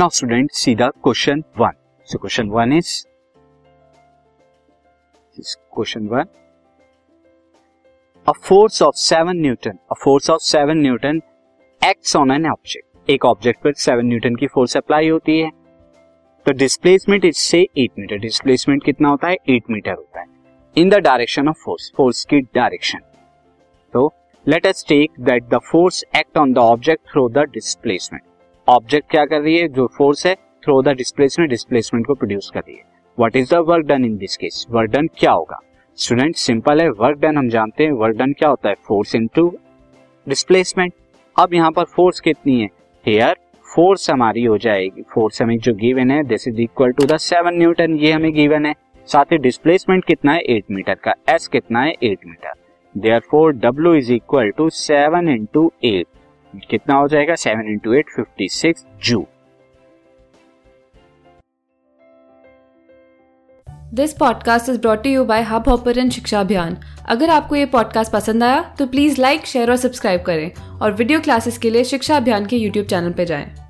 Now student see the question one so question one is question one a force of seven newton a force of seven newton acts on an object एक object पर seven newton की force apply होती है। तो displacement is से eight metre displacement कितना होता है? एट मीटर होता है। In the direction of force force की डायरेक्शन तो let us take that the force act on the object through the displacement object क्या कर रही है? जो फोर्स है थ्रू द डिस्प्लेसमेंट डिस्प्लेसमेंट को प्रोड्यूस कर रही है। What is the work done in this case work done क्या होगा? स्टूडेंट सिंपल है वर्क डन हम जानते हैं। वर्क डन क्या होता है? फोर्स इनटू डिस्प्लेसमेंट अब यहाँ पर फोर्स कितनी है? हेयर फोर्स हमारी हो जाएगी। फोर्स हमें जो गिवन है this is equal to the seven newton ये हमें गिवन है। साथ ही डिस्प्लेसमेंट कितना है? एट मीटर का। एस कितना है? Eight metre therefore W is equal to seven into eight कितना हो जाएगा? Seven into eight fifty six joule this podcast is brought you by hub hopper Shiksha Abhiyan अगर आपको ये पॉडकास्ट पसंद आया तो प्लीज़ लाइक शेयर और सब्सक्राइब करें। और वीडियो क्लासेस के लिए शिक्षा अभियान के यूट्यूब चैनल पर जाएँ।